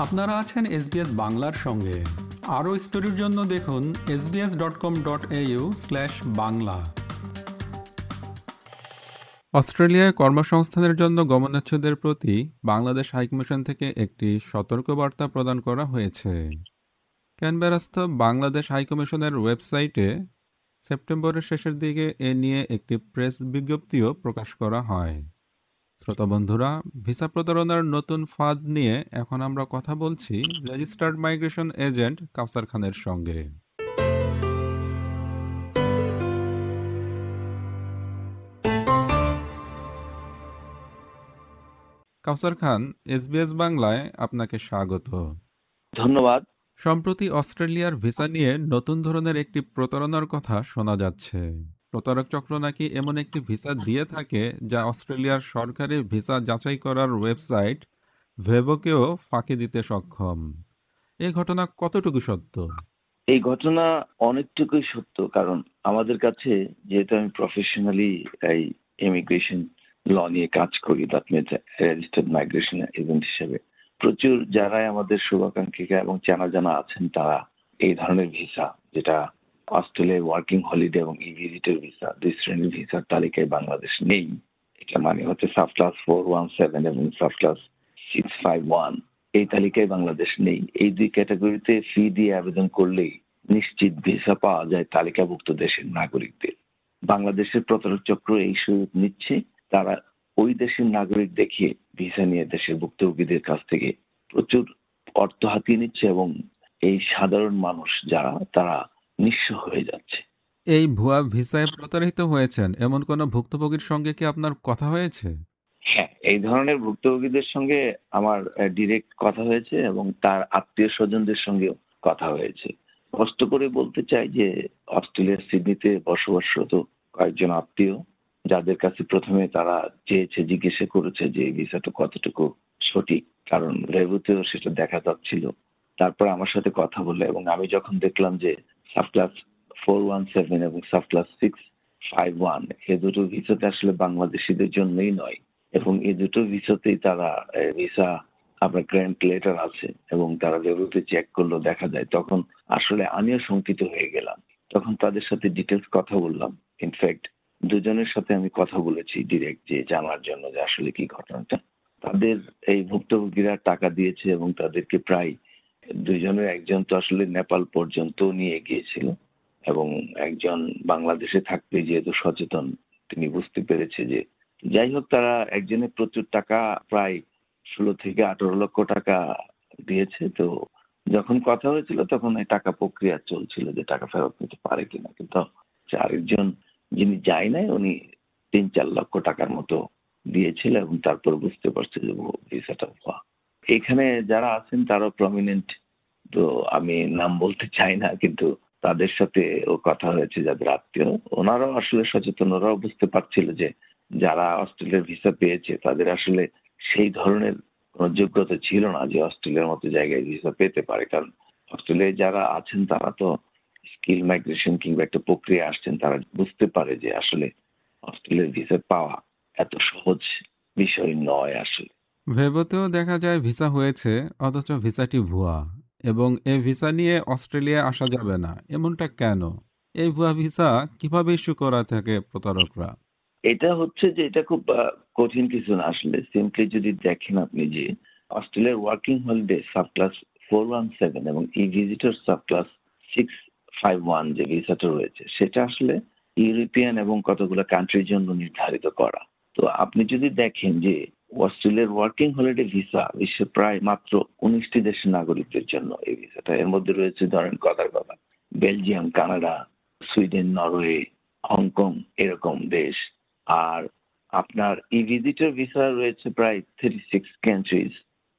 আপনারা আছেন এসবিএস বাংলার সঙ্গে। আরও স্টোরির জন্য দেখুন SBS dot com dot slash Bangla. অস্ট্রেলিয়ায় কর্মসংস্থানের জন্য গমনাচ্ছুদের প্রতি বাংলাদেশ হাইকমিশন থেকে একটি সতর্কবার্তা প্রদান করা হয়েছে। ক্যানবেরাস্থ বাংলাদেশ হাইকমিশনের ওয়েবসাইটে সেপ্টেম্বরের শেষের দিকে এ নিয়ে একটি প্রেস বিজ্ঞপ্তিও প্রকাশ করা হয়। শ্রোতা বন্ধুরা ভিসা প্রতারণার নতুন ফাঁদ নিয়ে এখন আমরা কথা বলছি রেজিস্টার্ড মাইগ্রেশন এজেন্ট কাউসার খানের সঙ্গে। কাউসার খান এসবিএস বাংলায় আপনাকে স্বাগত। ধন্যবাদ। সম্প্রতি অস্ট্রেলিয়ার ভিসা নিয়ে নতুন ধরনের একটি প্রতারণার কথা শোনা যাচ্ছে। প্রতারক চক্র নাকি এমন একটি ভিসা দিয়ে থাকে যা অস্ট্রেলিয়ার সরকারি ভিসা যাচাই করার ওয়েবসাইট ভেভোকেও ফাঁকি দিতে সক্ষম। এই ঘটনা কতটুকু সত্য? এই ঘটনা অনেকটুকুই সত্য, কারণ আমাদের কাছে যেহেতু আমি প্রফেশনালি এই ইমিগ্রেশন ল নিয়ে কাজ করি দ্যাট রেজিস্টার্ড মাইগ্রেশন এজেন্ট হিসেবে, প্রচুর যারাই আমাদের শুভাকাঙ্ক্ষিকা এবং চেনা জানা আছেন, তারা এই ধরনের ভিসা, যেটা অস্ট্রেলিয়ায় ওয়ার্কিং হলিডে এবং ই ভিজিটের ভিসা দুই শ্রেণির ভিসার তালিকায় বাংলাদেশ নেই। এটা মানে হচ্ছে sub class four one seven এবং sub class six five one এই তালিকায় বাংলাদেশ নেই। এই দুই ক্যাটাগরিতে ফি দিয়ে আবেদন করলেই নিশ্চিত ভিসা পাওয়া যায় তালিকাভুক্ত দেশের নাগরিকদের। বাংলাদেশের প্রতারক চক্র এই সুযোগ নিচ্ছে। তারা ওই দেশের নাগরিক দেখিয়ে ভিসা নিয়ে দেশের ভুক্তভোগীদের কাছ থেকে প্রচুর অর্থ হাতিয়ে নিচ্ছে এবং এই সাধারণ মানুষ যারা, তারা নিঃস্ব হয়ে যাচ্ছে। এই ভুয়া ভিসায় প্রতারিত হয়েছেন এমন কোনো ভুক্তভোগীর সঙ্গে কি আপনার কথা হয়েছে? হ্যাঁ এই ধরনের ভুক্তভোগীদের সঙ্গে আমার ডিরেক্ট কথা হয়েছে এবং তার আত্মীয় স্বজনদের সঙ্গেও কথা হয়েছে। কষ্ট করে বলতে চাই যে অস্ট্রেলিয়ার সিডনিতে বসবাসরত কয়েকজন আত্মীয় যাদের কাছে প্রথমে তারা চেয়েছে জিজ্ঞাসা করেছে যে এই ভিসাটা কতটুকু সঠিক? কারণ রেভুতেও সেটা দেখা যাচ্ছিল। তারপর আমার সাথে কথা বলে এবং আমি যখন দেখলাম যে sub class four one seven এবং sub class six five one এ দুটো ভিসাতে আসলে বাংলাদেশিদের জন্যই নয় এবং এই দুটো ভিসাতেই তারা ভিসা আপনার গ্র্যান্ড লেটার আছে এবং তারা রেভুতে চেক করল, দেখা যায়। তখন আসলে আমিও শঙ্কিত হয়ে গেলাম। তখন তাদের সাথে ডিটেলস কথা বললাম। ইনফ্যাক্ট দুজনের সাথে আমি কথা বলেছি ডিরেক্ট যে জানার জন্য যে আসলে কি ঘটনাটা। তাদের এই ভুক্তভোগীরা টাকা দিয়েছে এবং তাদেরকে প্রায় দুইজনের একজন তো আসলে নেপাল পর্যন্ত নিয়ে গিয়েছিল এবং একজন বাংলাদেশে থাকতে যেহেতু সচেতন, তিনি বুঝতে পেরেছে যে যাই হোক, তারা একজনের প্রচুর টাকা, প্রায় ষোলো থেকে আঠারো লক্ষ টাকা দিয়েছে। তো যখন কথা হয়েছিল তখন এই টাকা প্রক্রিয়া চলছিল যে টাকা ফেরত নিতে পারে কিনা। কিন্তু আরেকজন যিনি যায় নাই, উনি তিন চার লক্ষ টাকার মতো দিয়েছিল এবং তারপর বুঝতে পারছে যে ভিসাটা হওয়া এখানে যারা আছেন তারা প্রমিনেন্ট তো আমি নাম বলতে চাই না, কিন্তু তাদের সাথে ও কথা হয়েছে, যাদের আত্মীয়। ওনারাও আসলে সচেতন, ওরাও বুঝতে পারছিল যে যারা অস্ট্রেলিয়ার ভিসা পেয়েছে, তাদের আসলে সেই ধরনের কোনো যোগ্যতা ছিল না যে অস্ট্রেলিয়ার মতো জায়গায় ভিসা পেতে পারে। কারণ অস্ট্রেলিয়ায় যারা আছেন, তারা তো স্কিল মাইগ্রেশন কিংবা একটা প্রক্রিয়া আসছেন, তারা বুঝতে পারে যে আসলে অস্ট্রেলিয়ার ভিসা পাওয়া এত সহজ বিষয় নয় আসলে। ভেবোতেও দেখা যায় ভিসা হয়েছে, অথচ ভিসাটি ভুয়া, এবং এই ভিসা নিয়ে অস্ট্রেলিয়া আসা যাবে না। এমনটা কেন? এই ভুয়া ভিসা কীভাবে ইস্যু করা থাকে প্রতারকরা? এটা হচ্ছে যে এটা খুব কঠিন কিছু না। আসলে সিম্পলি যদি দেখেন আপনি যে অস্ট্রেলিয়ার working holiday sub class four one seven এবং e visitor sub class six five one যে ভিসাটা রয়েছে, সেটা আসলে ইউরোপিয়ান এবং কতগুলো কান্ট্রির জন্য নির্ধারিত করা। তো আপনি যদি দেখেন যে অস্ট্রেলিয়ার ওয়ার্কিং হলিডে ভিসা বিশ্বের প্রায় মাত্র উনিশটি দেশের নাগরিকদের জন্য এই ভিসাটা এর মধ্যে রয়েছে ধরেন কথার কথা, Belgium, Canada, Sweden, Norway, Hong Kong এরকম দেশ। আর আপনার ই ভিজিটর ভিসা রয়েছে প্রায় থার্টি সিক্স কান্ট্রিজ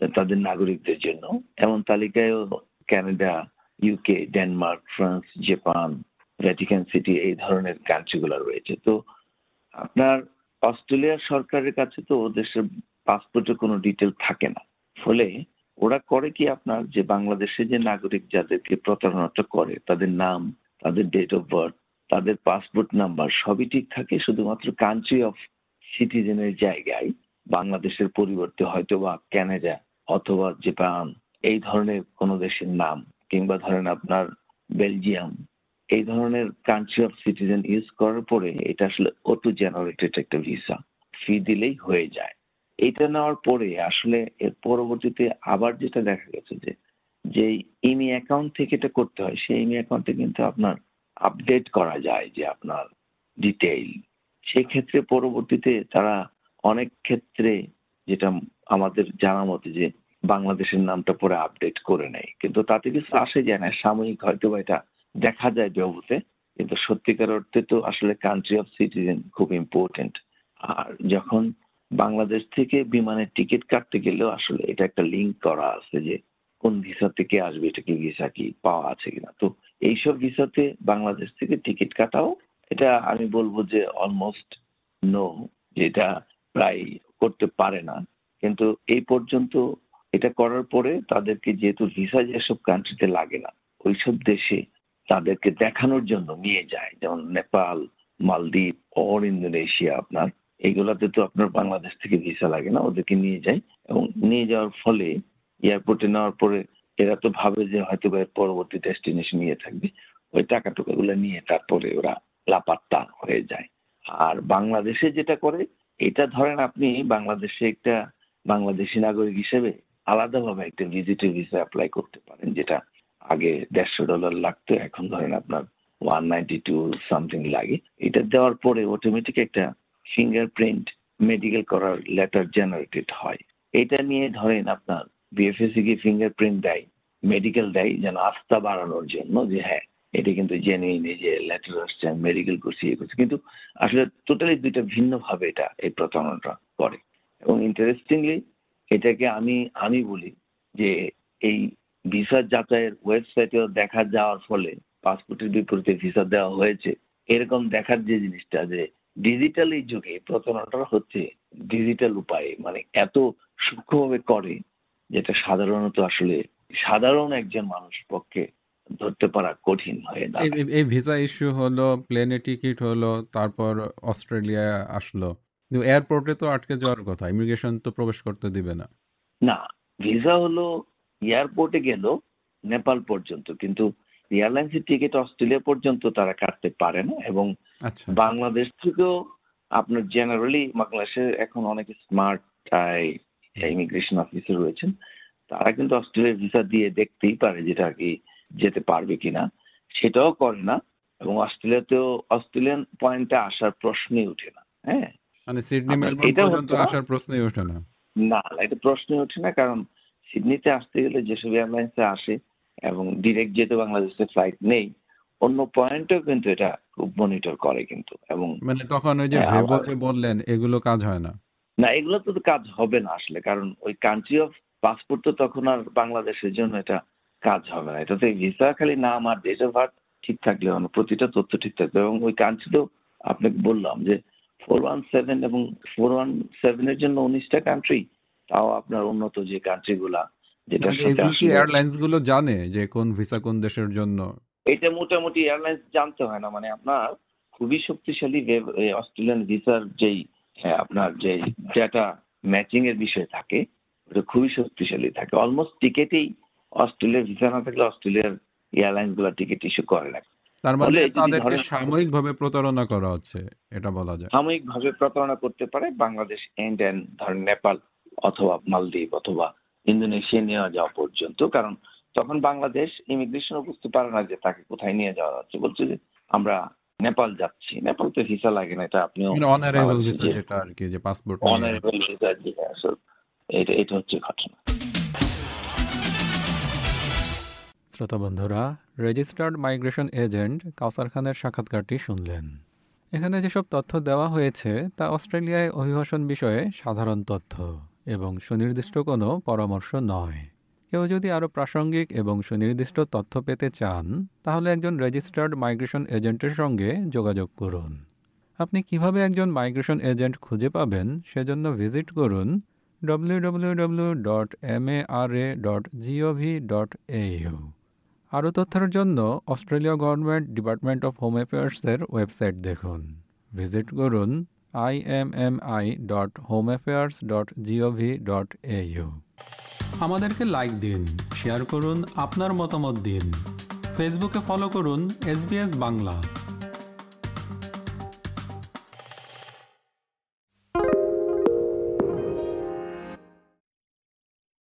তাদের নাগরিকদের জন্য। এমন তালিকায়ও Canada UK Denmark France Japan Vatican city এই ধরনের কান্ট্রিগুলো রয়েছে। তো আপনার অস্ট্রেলিয়ার সরকারের কাছে তো দেশের পাসপোর্টের কোনো ডিটেল থাকে না। ফলে ওরা করে কি আপনার যে বাংলাদেশে যে নাগরিক যাদেরকে প্রতারণাটা করে, তাদের নাম, তাদের ডেট অফ বার্থ তাদের পাসপোর্ট নাম্বার সবই ঠিক থাকে, শুধুমাত্র কান্ট্রি অফ সিটিজেনের জায়গায় বাংলাদেশের পরিবর্তে হয়তো বা ক্যানাডা অথবা জাপান এই ধরনের কোনো দেশের নাম কিংবা ধরেন আপনার বেলজিয়াম এই ধরনের কান্ট্রি অফ সিটিজেন ইউজ করার পরে এটা আসলে অটো জেনারেটেড একটা ভিসা ফি দিলেই হয়ে যায়। এটা নেওয়ার পরে আসলে এর পরবর্তীতে আবার যেটা দেখা গেছে যে যে ইমি অ্যাকাউন্ট থেকে এটা করতে হয়, সেই ইমি অ্যাকাউন্টে কিন্তু আপনার আপডেট করা যায় যে আপনার ডিটেইল সেক্ষেত্রে পরবর্তীতে তারা অনেক ক্ষেত্রে যেটা আমাদের জানা মতে যে, বাংলাদেশের নামটা পরে আপডেট করে নেয়। কিন্তু তাতে কিছু আসে যায় না, সাময়িক হয়তো বা এটা দেখা যায় ব্যবহৃতে কিন্তু সত্যিকার অর্থে তো আসলে কান্ট্রি অফ সিটিজেন খুব ইম্পর্টেন্ট আর যখন বাংলাদেশ থেকে বিমানের টিকিট কাটতে গেলেও আসলে এটা একটা লিঙ্ক করা আছে যে কোন ভিসা থেকে আসবে, এটা কি ভিসা কি, পাওয়া আছে কিনা। তো এইসব ভিসাতে বাংলাদেশ থেকে টিকিট কাটাও, এটা আমি বলব যে অলমোস্ট নো যেটা প্রায় করতে পারে না। কিন্তু এই পর্যন্ত এটা করার পরে তাদেরকে যেহেতু ভিসা যেসব কান্ট্রিতে লাগে না, ওইসব দেশে তাদেরকে দেখানোর জন্য নিয়ে যায়, যেমন নেপাল, মালদ্বীপ অর ইন্দোনেশিয়া আপনার। এইগুলাতে তো আপনার বাংলাদেশ থেকে ভিসা লাগে না, ওদেরকে নিয়ে যায়। এবং নিয়ে যাওয়ার ফলে এয়ারপোর্টে নেওয়ার পরে এরা তো ভাবে যে হয়তো এর পরবর্তী ডেস্টিনেশন নিয়ে থাকবে। ওই টাকা টুকাগুলো নিয়ে তারপরে ওরা লাপাত্তা হয়ে যায়। আর বাংলাদেশে যেটা করে, এটা ধরেন আপনি বাংলাদেশে একটা বাংলাদেশি নাগরিক হিসেবে আলাদাভাবে একটা ভিজিটিভ ভিসা অ্যাপ্লাই করতে পারেন, যেটা আগে দেড়শো ডলার লাগতো, এখন ধরেন আপনার ওয়ান নাইনটি টু সামথিং লাগে। এটা দেওয়ার পরে অটোমেটিক একটা ফিঙ্গারপ্রিন্ট মেডিকেল করার লেটার জেনারেটেড হয়। এটা নিয়ে ধরেন আপনার বিএফএসি কি ফিঙ্গারপ্রিন্ট দেয় মেডিকেল দেয়, যেন আস্থা বাড়ানোর জন্য যে হ্যাঁ এটা কিন্তু জেনে যে লেটার আসছে মেডিকেল করছি ইয়ে করছি। কিন্তু আসলে টোটালি দুইটা ভিন্ন ভাবে এটা, এই প্রতারণাটা করে। এবং ইন্টারেস্টিংলি এটাকে আমি আমি বলি যে এই ভিসা যাচাইয়ের ওয়েবসাইটেও দেখা যাওয়ার ফলে পাসপোর্টের বিপরীতে ভিসা দেওয়া হয়েছে। এরকম দেখার যে জিনিসটা যে ডিজিটাল এই যুগে প্রতারণাটা হচ্ছে ডিজিটাল উপায়ে। মানে এত সূক্ষ্মভাবে করে যেটা সাধারণত আসলে সাধারণ একজন মানুষ পক্ষে ধরতে পারা কঠিন হয়ে এই এই- এই ভিসা ইস্যু হলো প্লেনে টিকিট হলো তারপর অস্ট্রেলিয়া আসলো। কিন্তু এয়ারপোর্টে তো আটকে যাওয়ার কথা ইমিগ্রেশন তো প্রবেশ করতে দিবে না। না ভিসা হলো এয়ারপোর্টে গেল নেপাল পর্যন্ত। কিন্তু এয়ারলাইন্সের টিকিট অস্ট্রেলিয়া পর্যন্ত তারা কাটতে পারে না এবং আচ্ছা। বাংলাদেশ থেকেও আপনার জেনারেলি বাংলাদেশের এখন অনেক স্মার্ট ইমিগ্রেশন অফিসার রয়েছেন। তারা কিন্তু অস্ট্রেলিয়ার ভিসা দিয়ে দেখতেই পারে যেটা কি যেতে পারবে কিনা। সেটাও করে না এবং অস্ট্রেলিয়াতেও অস্ট্রেলিয়ান পয়েন্টে আসার প্রশ্নই ওঠে না হ্যাঁ? মানে সিডনি মেলবোর্ন পর্যন্ত আসার প্রশ্নই ওঠে না। না এটা প্রশ্নই ওঠে না কারণ সিডনিতে আসতে গেলে যেসব এয়ারলাইন্সে আসে এবং ডিরেক্ট যেহেতু বাংলাদেশে ফ্লাইট নেই অন্য পয়েন্টেও কিন্তু এটা খুব মনিটর করে কিন্তু এবং মানে তখন ওই যে হ্যাঁ, ভেবো যে বললেন এগুলো কাজ হয় না? না এগুলো তো কাজ হবে না আসলে কারণ ওই কান্ট্রি অফ পাসপোর্ট তো তখন আর বাংলাদেশের জন্য এটা কাজ হবে না। এটাতে ভিসা খালি নাম আর ডেট অফ বার্থ ঠিক থাকলে হবে প্রতিটা তথ্য ঠিক থাকবে এবং ওই কান্ট্রি তো আপনাকে বললাম যে ফোর ওয়ান সেভেন এবং ফোর ওয়ান সেভেনের জন্য উনিশটা কান্ট্রি তাও আপনার উন্নত যে কান্ট্রি গুলা যেটার মানে সাথে এগুলো কি আসলে এয়ারলাইন্সগুলো জানে যে কোন ভিসা কোন দেশের জন্য? এটা মোটামুটি এয়ারলাইন্স জানতে হয় না মানে আপনার খুবই শক্তিশালী অস্ট্রেলিয়ান ভিসার যেই আপনার যে ডেটা ম্যাচিং এর বিষয় থাকে ওটা খুবই শক্তিশালী থাকে। অলমোস্ট টিকেটেই অস্ট্রেলিয়ার ভিসা না থাকলে অস্ট্রেলিয়ার এয়ারলাইন্সগুলা টিকিট ইস্যু করে না। তার মানে তাদেরকে সাময়িকভাবে প্রতারণা করা হচ্ছে এটা বলা যায়। সাময়িক ভাবে প্রতারণা করতে পারে বাংলাদেশ এন্ড এন্ড ধরেন নেপাল। অথবা মালদ্বীপ অথবা ইন্দোনেশিয়া নিয়ে যাওয়া পর্যন্ত কারণ তখন বাংলাদেশ ইমিগ্রেশনও বুঝতে পারে না যে তাকে কোথায় নিয়ে যাওয়া হচ্ছে। বলছে যে আমরা নেপাল যাচ্ছি। নেপাল তো ভিসা লাগে না এটা আপনিও অনারেবল ভিসা যেটা আর কি যে পাসপোর্ট অনারেবল ভিসা যেটা এটা এটা হচ্ছে ঘটনা। শ্রোতা বন্ধুরা রেজিস্টার্ড মাইগ্রেশন এজেন্ট কাউসার খানের সাক্ষাৎকারটি শুনলেন। এখানে যেসব তথ্য দেওয়া হয়েছে তা অস্ট্রেলিয়ায় অভিবাসন বিষয়ে সাধারণ তথ্য। এবং সুনির্দিষ্ট কোনো পরামর্শ নয়। কেউ যদি আরও প্রাসঙ্গিক এবং সুনির্দিষ্ট তথ্য পেতে চান, তাহলে একজন রেজিস্টার্ড মাইগ্রেশন এজেন্টের সঙ্গে যোগাযোগ করুন। আপনি কীভাবে একজন মাইগ্রেশন এজেন্ট খুঁজে পাবেন সেজন্য ভিজিট করুন www.mara.gov.au আরও তথ্যের জন্য Australia government department of home অ্যাফেয়ার্সের website দেখুন। ভিজিট করুন IMMI dot home affairs dot GOV dot AU আমাদেরকে লাইক দিন শেয়ার করুন, আপনার মতামত দিন। ফেসবুকে ফলো করুন এস বাংলা